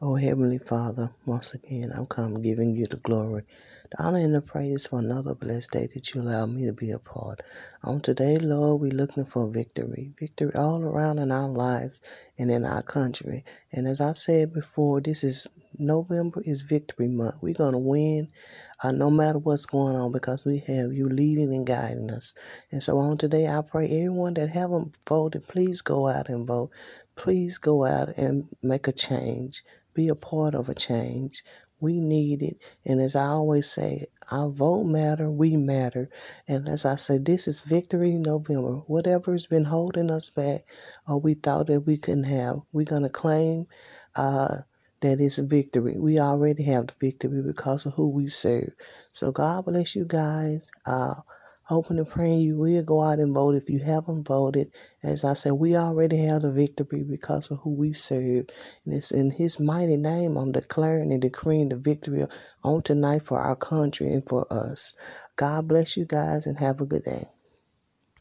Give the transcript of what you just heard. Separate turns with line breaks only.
Oh, Heavenly Father, once again, I'm come giving you the glory, the honor, and the praise for another blessed day that you allow me to be a part. On today, Lord, we're looking for victory, victory all around in our lives and in our country. And as I said before, this is November is Victory Month. We're gonna win, uh, no matter what's going on, because we have you leading and guiding us. And so on today, I pray everyone that haven't voted, please go out and vote. Please go out and make a change be a part of a change. We need it. And as I always say, our vote matter, we matter. And as I say, this is victory November. Whatever has been holding us back or we thought that we couldn't have, we're going to claim uh, that it's a victory. We already have the victory because of who we serve. So God bless you guys. Uh, hoping and praying you will go out and vote if you haven't voted. As I said, we already have the victory because of who we serve. And it's in His mighty name I'm declaring and decreeing the victory on tonight for our country and for us. God bless you guys and have a good day.